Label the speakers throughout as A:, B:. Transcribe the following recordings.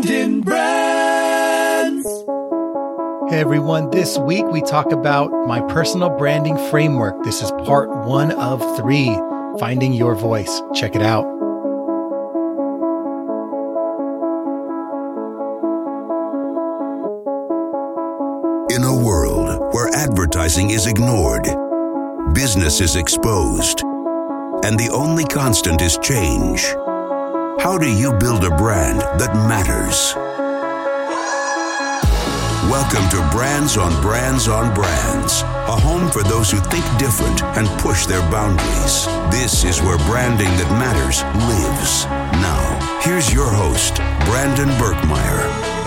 A: Brandon Brands.
B: Hey everyone, this week we talk about my personal branding framework. This is part one of three Finding Your Voice. Check it out.
C: In a world where advertising is ignored, business is exposed, and the only constant is change, how do you build a brand that matters? Welcome to Brands on Brands on Brands, a home for those who think different and push their boundaries. This is where branding that matters lives. Now, here's your host, Brandon Birkmeyer.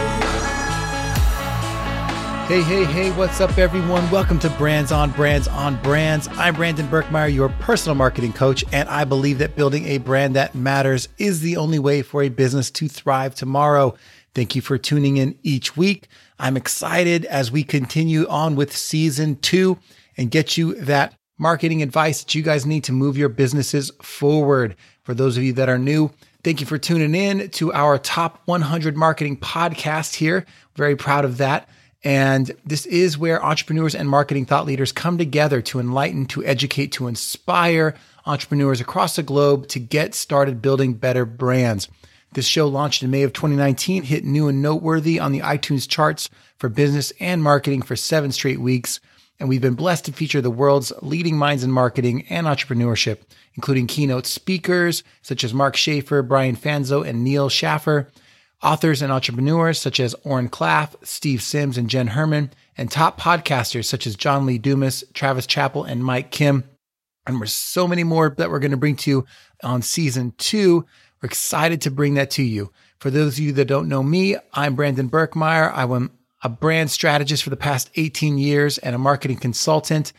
B: Hey, hey, hey, what's up, everyone? Welcome to Brands on Brands on Brands. I'm Brandon Birkmeyer, your personal marketing coach, and I believe that building a brand that matters is the only way for a business to thrive tomorrow. Thank you for tuning in each week. I'm excited as we continue on with season two and get you that marketing advice that you guys need to move your businesses forward. For those of you that are new, thank you for tuning in to our top 100 marketing podcast here. Very proud of that. And this is where entrepreneurs and marketing thought leaders come together to enlighten, to educate, to inspire entrepreneurs across the globe to get started building better brands. This show launched in May of 2019, hit new and noteworthy on the iTunes charts for business and marketing for seven straight weeks. And we've been blessed to feature the world's leading minds in marketing and entrepreneurship, including keynote speakers such as Mark Schaefer, Brian Fanzo, and Neal Schaffer, authors and entrepreneurs such as Oren Klaff, Steve Sims, and Jenn Herman, and top podcasters such as John Lee Dumas, Travis Chappell, and Mike Kim. And there's so many more that we're going to bring to you on season two. We're excited to bring that to you. For those of you that don't know me, I'm Brandon Birkmeyer. I'm a brand strategist for the past 18 years and a marketing consultant.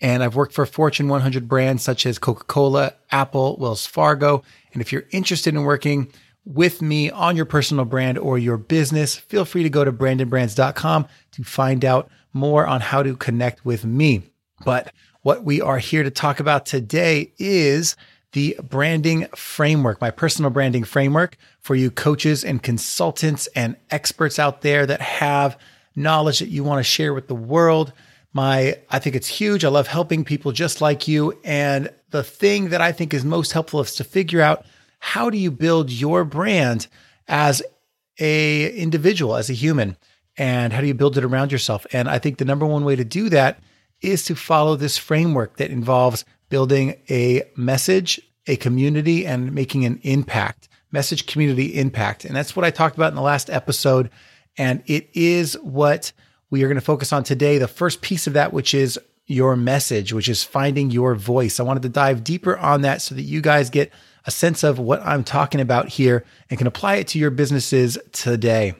B: And I've worked for Fortune 100 brands such as Coca Cola, Apple, Wells Fargo. And if you're interested in working with me on your personal brand or your business, feel free to go to brandonbrands.com to find out more on how to connect with me. But what we are here to talk about today is the branding framework, my personal branding framework for you coaches and consultants and experts out there that have knowledge that you want to share with the world. My, I think it's huge. I love helping people just like you. And the thing that I think is most helpful is to figure out how do you build your brand as a individual, as a human, and how do you build it around yourself? And I think the number one way to do that is to follow this framework that involves building a message, a community, and making an impact. Message, community, impact. And that's what I talked about in the last episode. And it is what we are going to focus on today. The first piece of that, which is your message, which is finding your voice. I wanted to dive deeper on that so that you guys get a sense of what I'm talking about here and can apply it to your businesses today.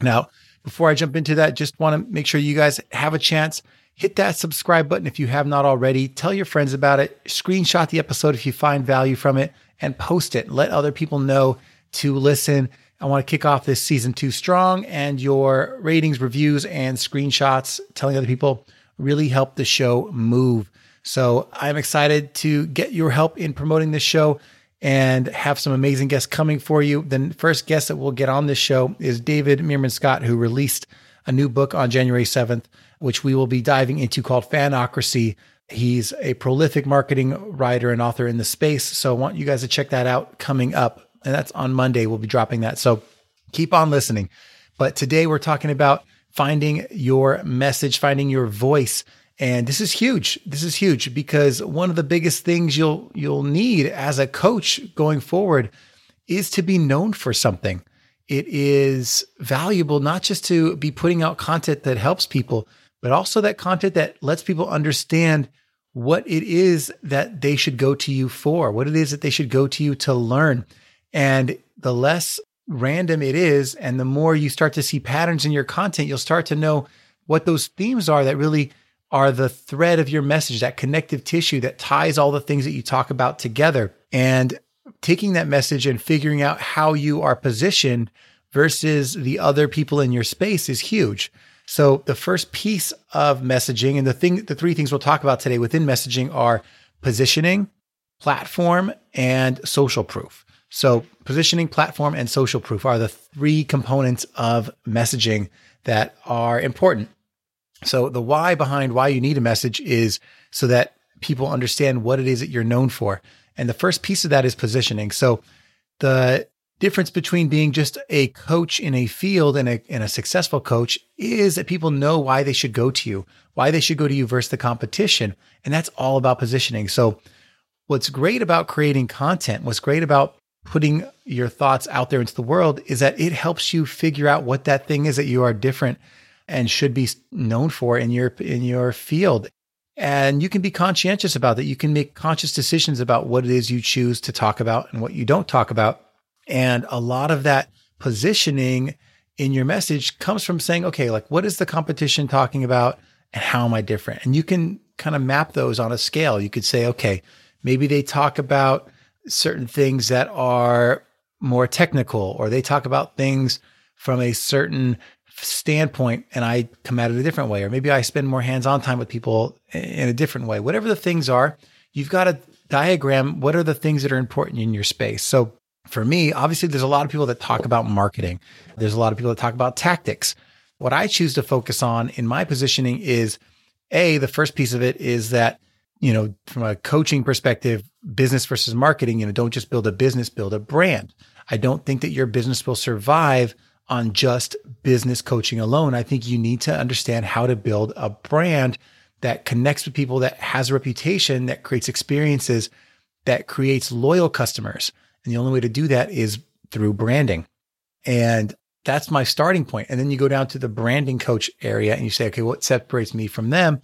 B: Now, before I jump into that, just want to make sure you guys have a chance. Hit that subscribe button if you have not already. Tell your friends about it. Screenshot the episode if you find value from it and post it. Let other people know to listen. I want to kick off this season two strong, and your ratings, reviews, and screenshots telling other people really help the show move. So I'm excited to get your help in promoting this show and have some amazing guests coming for you. The first guest that we'll get on this show is David Meerman Scott, who released a new book on January 7th, which we will be diving into called Fanocracy. He's a prolific marketing writer and author in the space. So I want you guys to check that out coming up. And that's on Monday. We'll be dropping that. So keep on listening. But today we're talking about finding your message, finding your voice. And this is huge. This is huge because one of the biggest things you'll you'll need as a coach going forward is to be known for something. It is valuable not just to be putting out content that helps people, but also that content that lets people understand what it is that they should go to you for, what it is that they should go to you to learn. And the less random it is, and the more you start to see patterns in your content, you'll start to know what those themes are that really are the thread of your message, that connective tissue that ties all the things that you talk about together. And taking that message and figuring out how you are positioned versus the other people in your space is huge. So the first piece of messaging and the thing the three things we'll talk about today within messaging are positioning, platform, and social proof. So, positioning, platform, and social proof are the three components of messaging that are important. So, the why behind why you need a message is so that people understand what it is that you're known for. And the first piece of that is positioning. So, the difference between being just a coach in a field and a, and a successful coach is that people know why they should go to you, why they should go to you versus the competition. And that's all about positioning. So, what's great about creating content, what's great about putting your thoughts out there into the world is that it helps you figure out what that thing is that you are different and should be known for in your in your field. And you can be conscientious about that. You can make conscious decisions about what it is you choose to talk about and what you don't talk about and a lot of that positioning in your message comes from saying, okay, like what is the competition talking about and how am I different? And you can kind of map those on a scale. You could say, okay, maybe they talk about certain things that are more technical or they talk about things from a certain standpoint and I come at it a different way. Or maybe I spend more hands on time with people in a different way. Whatever the things are, you've got to diagram what are the things that are important in your space. So for me, obviously, there's a lot of people that talk about marketing. There's a lot of people that talk about tactics. What I choose to focus on in my positioning is A, the first piece of it is that, you know, from a coaching perspective, business versus marketing, you know, don't just build a business, build a brand. I don't think that your business will survive on just business coaching alone. I think you need to understand how to build a brand that connects with people, that has a reputation, that creates experiences, that creates loyal customers. And the only way to do that is through branding. And that's my starting point. And then you go down to the branding coach area and you say, okay, what separates me from them?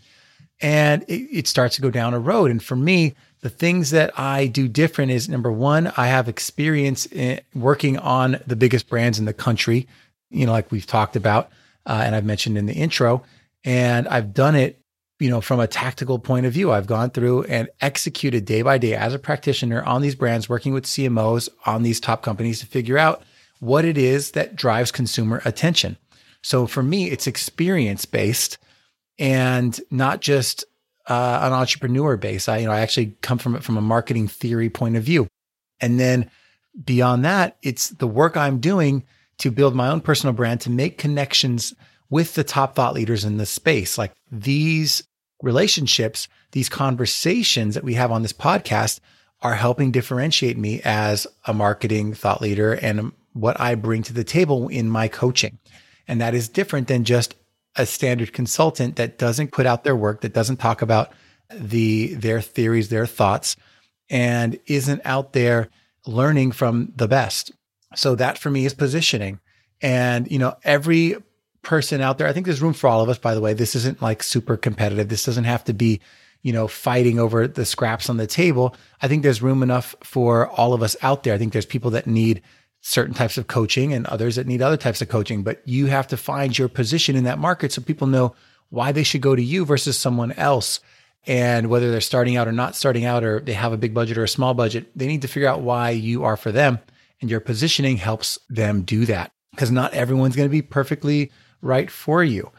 B: And it, it, starts to go down a road. And for me, the things that I do different is number one, I have experience in working on the biggest brands in the country, you know, like we've talked about, uh, and I've mentioned in the intro. And I've done it you know, from a tactical point of view, I've gone through and executed day by day as a practitioner on these brands, working with CMOs on these top companies to figure out what it is that drives consumer attention. So for me, it's experience based and not just uh, an entrepreneur base. I, you know, I actually come from it from a marketing theory point of view. And then beyond that, it's the work I'm doing to build my own personal brand to make connections with the top thought leaders in the space. Like these relationships, these conversations that we have on this podcast are helping differentiate me as a marketing thought leader and what I bring to the table in my coaching. And that is different than just a standard consultant that doesn't put out their work, that doesn't talk about the their theories, their thoughts, and isn't out there learning from the best. So that for me is positioning. And you know, every person out there. I think there's room for all of us, by the way. This isn't like super competitive. This doesn't have to be, you know, fighting over the scraps on the table. I think there's room enough for all of us out there. I think there's people that need certain types of coaching and others that need other types of coaching, but you have to find your position in that market so people know why they should go to you versus someone else. And whether they're starting out or not starting out, or they have a big budget or a small budget, they need to figure out why you are for them. And your positioning helps them do that because not everyone's going to be perfectly right for you.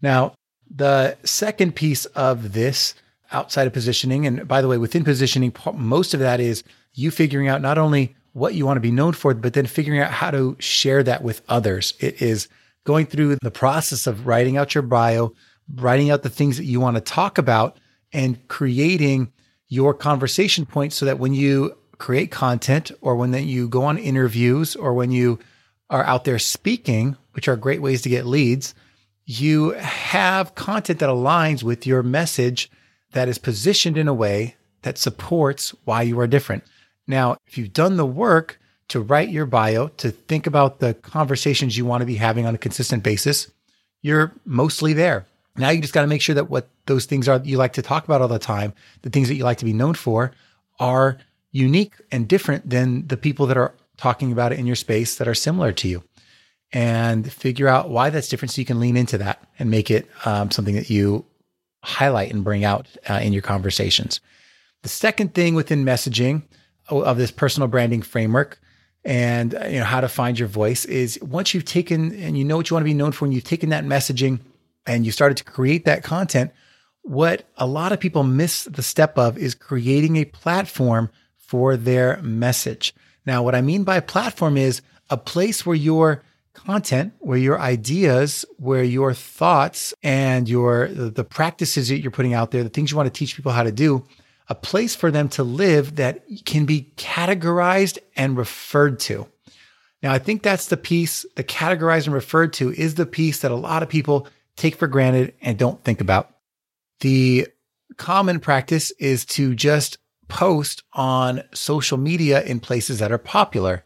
B: Now, the second piece of this outside of positioning, and by the way, within positioning, most of that is you figuring out not only what you want to be known for, but then figuring out how to share that with others. It is going through the process of writing out your bio, writing out the things that you want to talk about, and creating your conversation points so that when you create content or when you go on interviews or when you are out there speaking, which are great ways to get leads, you have content that aligns with your message that is positioned in a way that supports why you are different. Now, if you've done the work to write your bio, to think about the conversations you want to be having on a consistent basis, you're mostly there. Now you just got to make sure that what those things are that you like to talk about all the time, the things that you like to be known for, are unique and different than the people that are talking about it in your space that are similar to you and figure out why that's different so you can lean into that and make it um, something that you highlight and bring out uh, in your conversations. The second thing within messaging of this personal branding framework and uh, you know how to find your voice is once you've taken and you know what you want to be known for and you've taken that messaging and you started to create that content what a lot of people miss the step of is creating a platform for their message. Now, what I mean by platform is a place where your content, where your ideas, where your thoughts and your the practices that you're putting out there, the things you want to teach people how to do, a place for them to live that can be categorized and referred to. Now, I think that's the piece, the categorized and referred to is the piece that a lot of people take for granted and don't think about. The common practice is to just post on social media in places that are popular.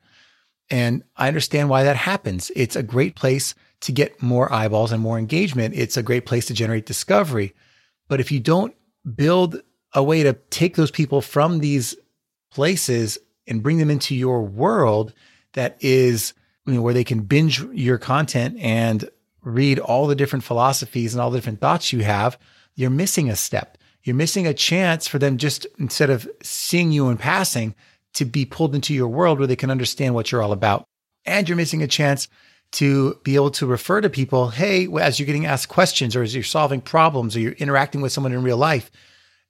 B: And I understand why that happens. It's a great place to get more eyeballs and more engagement. It's a great place to generate discovery. But if you don't build a way to take those people from these places and bring them into your world that is you know, where they can binge your content and read all the different philosophies and all the different thoughts you have, you're missing a step. You're missing a chance for them just instead of seeing you in passing to be pulled into your world where they can understand what you're all about. And you're missing a chance to be able to refer to people, hey, as you're getting asked questions or as you're solving problems or you're interacting with someone in real life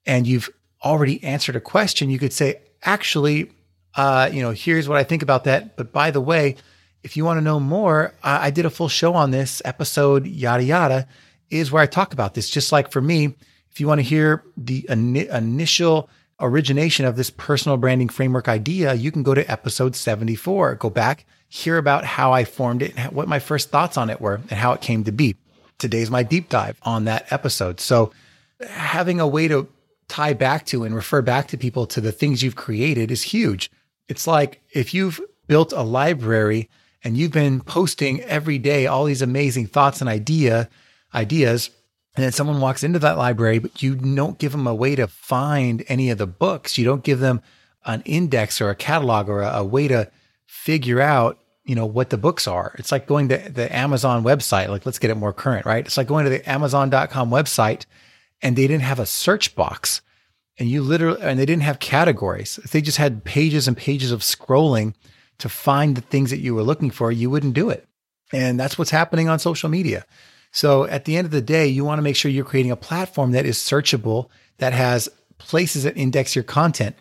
B: and you've already answered a question, you could say, actually, uh, you know, here's what I think about that. But by the way, if you want to know more, I, I did a full show on this episode, yada, yada, is where I talk about this. Just like for me, if you want to hear the in- initial origination of this personal branding framework idea, you can go to episode 74. Go back, hear about how I formed it, and what my first thoughts on it were, and how it came to be. Today's my deep dive on that episode. So, having a way to tie back to and refer back to people to the things you've created is huge. It's like if you've built a library and you've been posting every day all these amazing thoughts and idea ideas and then someone walks into that library but you don't give them a way to find any of the books. You don't give them an index or a catalog or a, a way to figure out you know what the books are. It's like going to the amazon website. Like let's get it more current right? It's like going to the amazon.com website and they didn't have a search box and you literally and they didn't have categories if they just had pages and pages of scrolling to find the things that you were looking for, you wouldn't do it. And that's what's happening on social media. So at the end of the day, you want to make sure you're creating a platform that is searchable, that has places that index your content.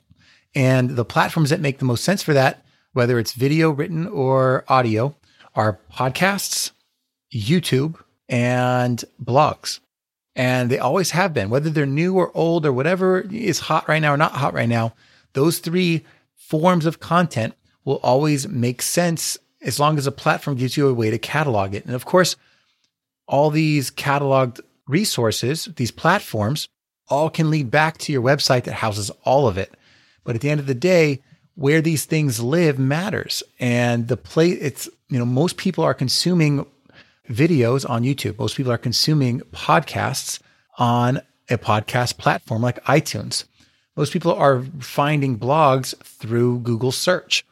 B: And the platforms that make the most sense for that, whether it's video, written, or audio, are podcasts, YouTube, and blogs. And they always have been, whether they're new or old or whatever is hot right now or not hot right now. Those three forms of content will always make sense as long as a platform gives you a way to catalog it. And of course, all these cataloged resources, these platforms, all can lead back to your website that houses all of it. But at the end of the day, where these things live matters. And the place it's, you know, most people are consuming videos on YouTube. Most people are consuming podcasts on a podcast platform like iTunes. Most people are finding blogs through Google search.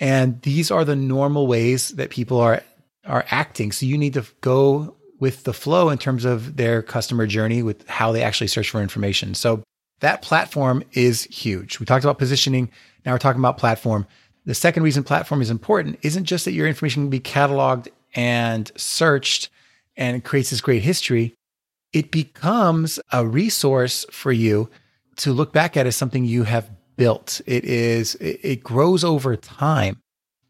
B: And these are the normal ways that people are are acting. So you need to go with the flow in terms of their customer journey with how they actually search for information. So that platform is huge. We talked about positioning. Now we're talking about platform. The second reason platform is important isn't just that your information can be cataloged and searched and creates this great history. It becomes a resource for you to look back at as something you have built. It is it, grows over time.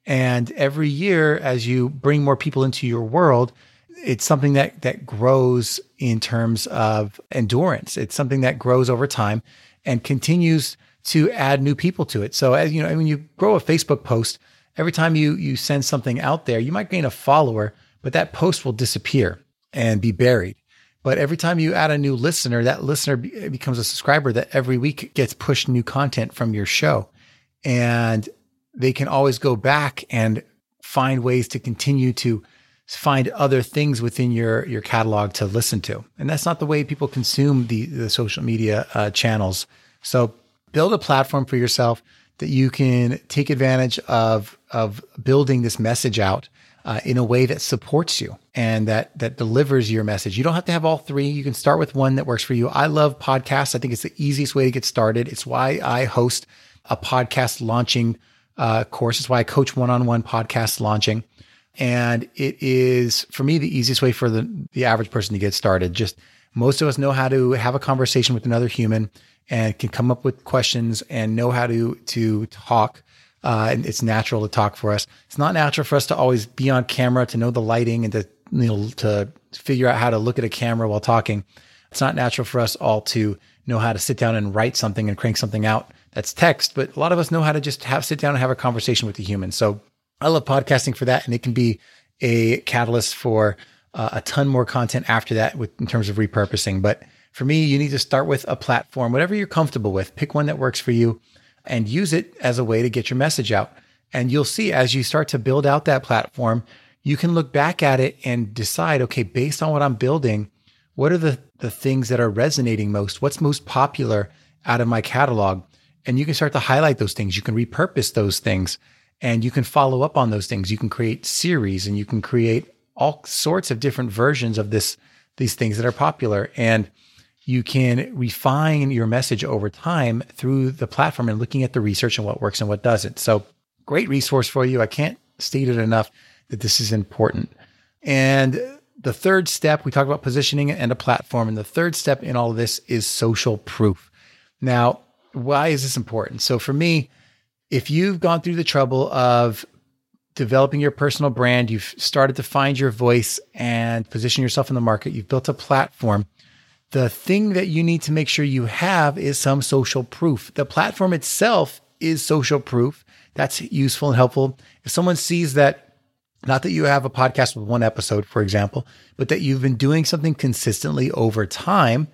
B: And every year as you bring more people into your world, it's something that that grows in terms of endurance. It's something that grows over time and continues to add new people to it. So as you know, when you grow a Facebook post, every time you you send something out there, you might gain a follower, but that post will disappear and be buried. But every time you add a new listener, that listener be- becomes a subscriber that every week gets pushed new content from your show. And they can always go back and find ways to continue to find other things within your your catalog to listen to. And that's not the way people consume the the social media uh, channels. So build a platform for yourself that you can take advantage of of building this message out uh, in a way that supports you and that that delivers your message. You don't have to have all three. You can start with one that works for you. I love podcasts. I think it's the easiest way to get started. It's why I host a podcast launching uh, course. It's why I coach one-on-one podcast launching. And it is for me the easiest way for the the average person to get started. Just most of us know how to have a conversation with another human and can come up with questions and know how to to talk Uh, and it's natural to talk for us. It's not natural for us to always be on camera, to know the lighting and to, you know, to figure out how to look at a camera while talking. It's not natural for us all to know how to sit down and write something and crank something out that's text, but a lot of us know how to just have sit down and have a conversation with a human. So I love podcasting for that. And it can be a catalyst for uh, a ton more content after that with, in terms of repurposing. But for me, you need to start with a platform, whatever you're comfortable with, pick one that works for you and use it as a way to get your message out. And you'll see as you start to build out that platform, you can look back at it and decide, okay, based on what I'm building, what are the, the things that are resonating most? What's most popular out of my catalog? And you can start to highlight those things. You can repurpose those things and you can follow up on those things. You can create series and you can create all sorts of different versions of this, these things that are popular. And you can refine your message over time through the platform and looking at the research and what works and what doesn't. So great resource for you. I can't state it enough that this is important. And the third step, we talked about positioning and a platform. And the third step in all of this is social proof. Now, why is this important? So for me, if you've gone through the trouble of developing your personal brand, you've started to find your voice and position yourself in the market, you've built a platform. The thing that you need to make sure you have is some social proof. The platform itself is social proof. That's useful and helpful. If someone sees that, not that you have a podcast with one episode, for example, but that you've been doing something consistently over time,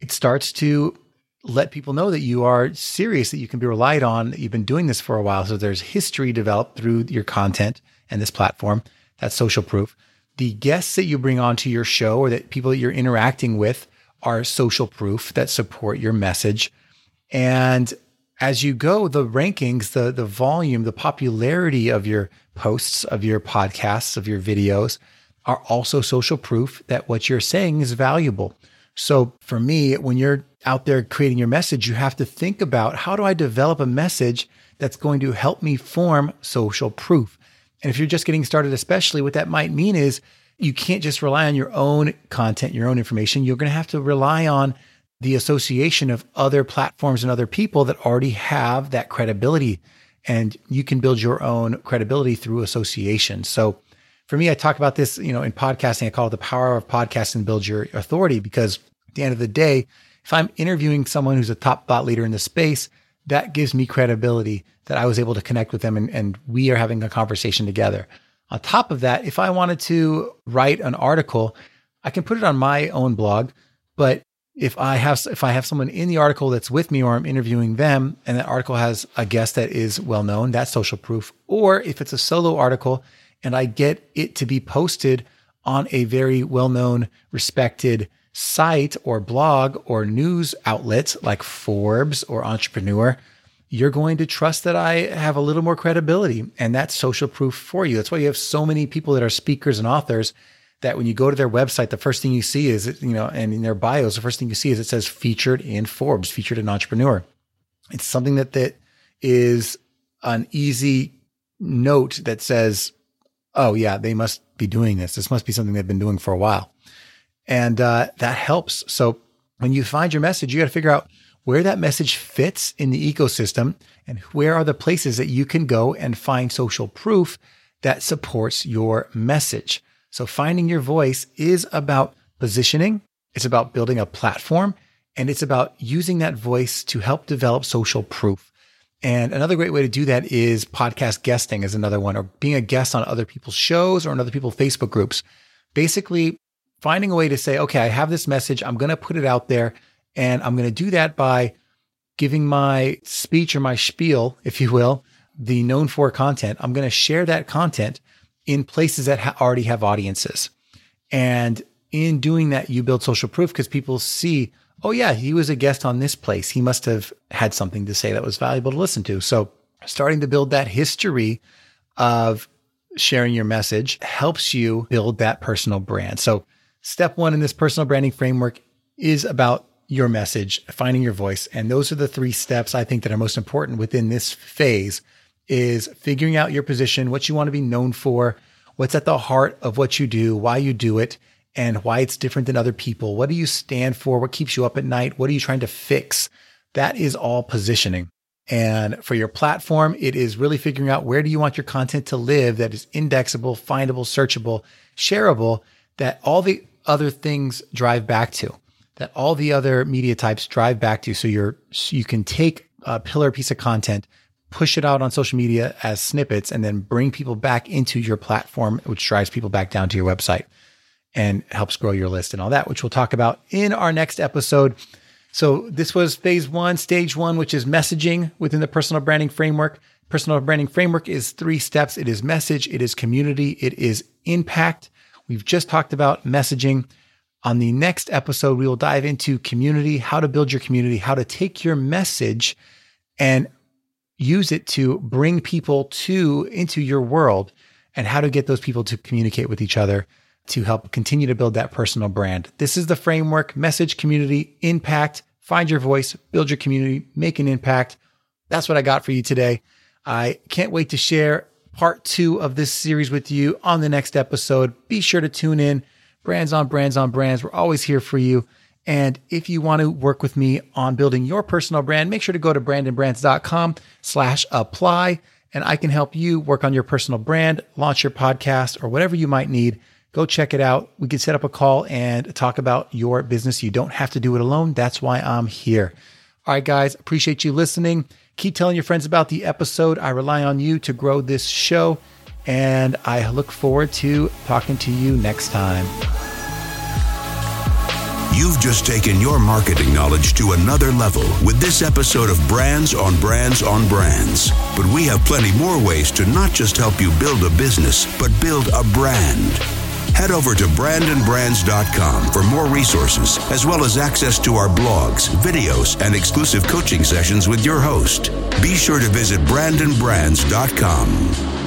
B: it starts to let people know that you are serious, that you can be relied on, that you've been doing this for a while. So there's history developed through your content and this platform. That's social proof. The guests that you bring onto your show or that people that you're interacting with are social proof that support your message. And as you go, the rankings, the the volume, the popularity of your posts, of your podcasts, of your videos are also social proof that what you're saying is valuable. So for me, when you're out there creating your message, you have to think about how do I develop a message that's going to help me form social proof? And if you're just getting started, especially what that might mean is you can't just rely on your own content, your own information. You're going to have to rely on the association of other platforms and other people that already have that credibility. And you can build your own credibility through association. So for me, I talk about this, you know, in podcasting, I call it the power of podcasting build your authority because at the end of the day, if I'm interviewing someone who's a top thought leader in the space, that gives me credibility that I was able to connect with them and, and we are having a conversation together. On top of that, if I wanted to write an article, I can put it on my own blog, but if I have if I have someone in the article that's with me or I'm interviewing them and that article has a guest that is well known, that's social proof. Or if it's a solo article and I get it to be posted on a very well-known, respected site or blog or news outlet like Forbes or Entrepreneur, you're going to trust that I have a little more credibility. And that's social proof for you. That's why you have so many people that are speakers and authors that when you go to their website, the first thing you see is, you know, and in their bios, the first thing you see is it says featured in Forbes, featured in Entrepreneur. It's something that, that is an easy note that says, oh, yeah, they must be doing this. This must be something they've been doing for a while. And uh, that helps. So when you find your message, you got to figure out where that message fits in the ecosystem and where are the places that you can go and find social proof that supports your message. So finding your voice is about positioning. It's about building a platform and it's about using that voice to help develop social proof. And another great way to do that is podcast guesting is another one or being a guest on other people's shows or on other people's Facebook groups. Basically finding a way to say, okay, I have this message. I'm going to put it out there. And I'm going to do that by giving my speech or my spiel, if you will, the known for content. I'm going to share that content in places that ha- already have audiences. And in doing that, you build social proof because people see, oh, yeah, he was a guest on this place. He must have had something to say that was valuable to listen to. So, starting to build that history of sharing your message helps you build that personal brand. So, Step one in this personal branding framework is about your message, finding your voice. And those are the three steps I think that are most important within this phase is figuring out your position, what you want to be known for, what's at the heart of what you do, why you do it, and why it's different than other people. What do you stand for? What keeps you up at night? What are you trying to fix? That is all positioning. And for your platform, it is really figuring out where do you want your content to live that is indexable, findable, searchable, shareable, that all the other things drive back to, that all the other media types drive back to. So you're, so you can take a pillar piece of content, push it out on social media as snippets, and then bring people back into your platform, which drives people back down to your website and helps grow your list and all that, which we'll talk about in our next episode. So this was phase one, stage one, which is messaging within the personal branding framework. Personal branding framework is three steps. It is message, it is community, it is impact. We've just talked about messaging. On the next episode, we will dive into community, how to build your community, how to take your message and use it to bring people to into your world and how to get those people to communicate with each other to help continue to build that personal brand. This is the framework message, community, impact. Find your voice, build your community, make an impact. That's what I got for you today. I can't wait to share part two of this series with you on the next episode. Be sure to tune in. Brands on Brands on Brands. We're always here for you. And if you want to work with me on building your personal brand, make sure to go to brandonbrands.com slash apply and I can help you work on your personal brand, launch your podcast or whatever you might need Go check it out. We can set up a call and talk about your business. You don't have to do it alone. That's why I'm here. All right, guys, appreciate you listening. Keep telling your friends about the episode. I rely on you to grow this show, and I look forward to talking to you next time.
C: You've just taken your marketing knowledge to another level with this episode of Brands on Brands on Brands. But we have plenty more ways to not just help you build a business, but build a brand. Head over to brandonbrands.com for more resources, as well as access to our blogs, videos, and exclusive coaching sessions with your host. Be sure to visit brandonbrands.com.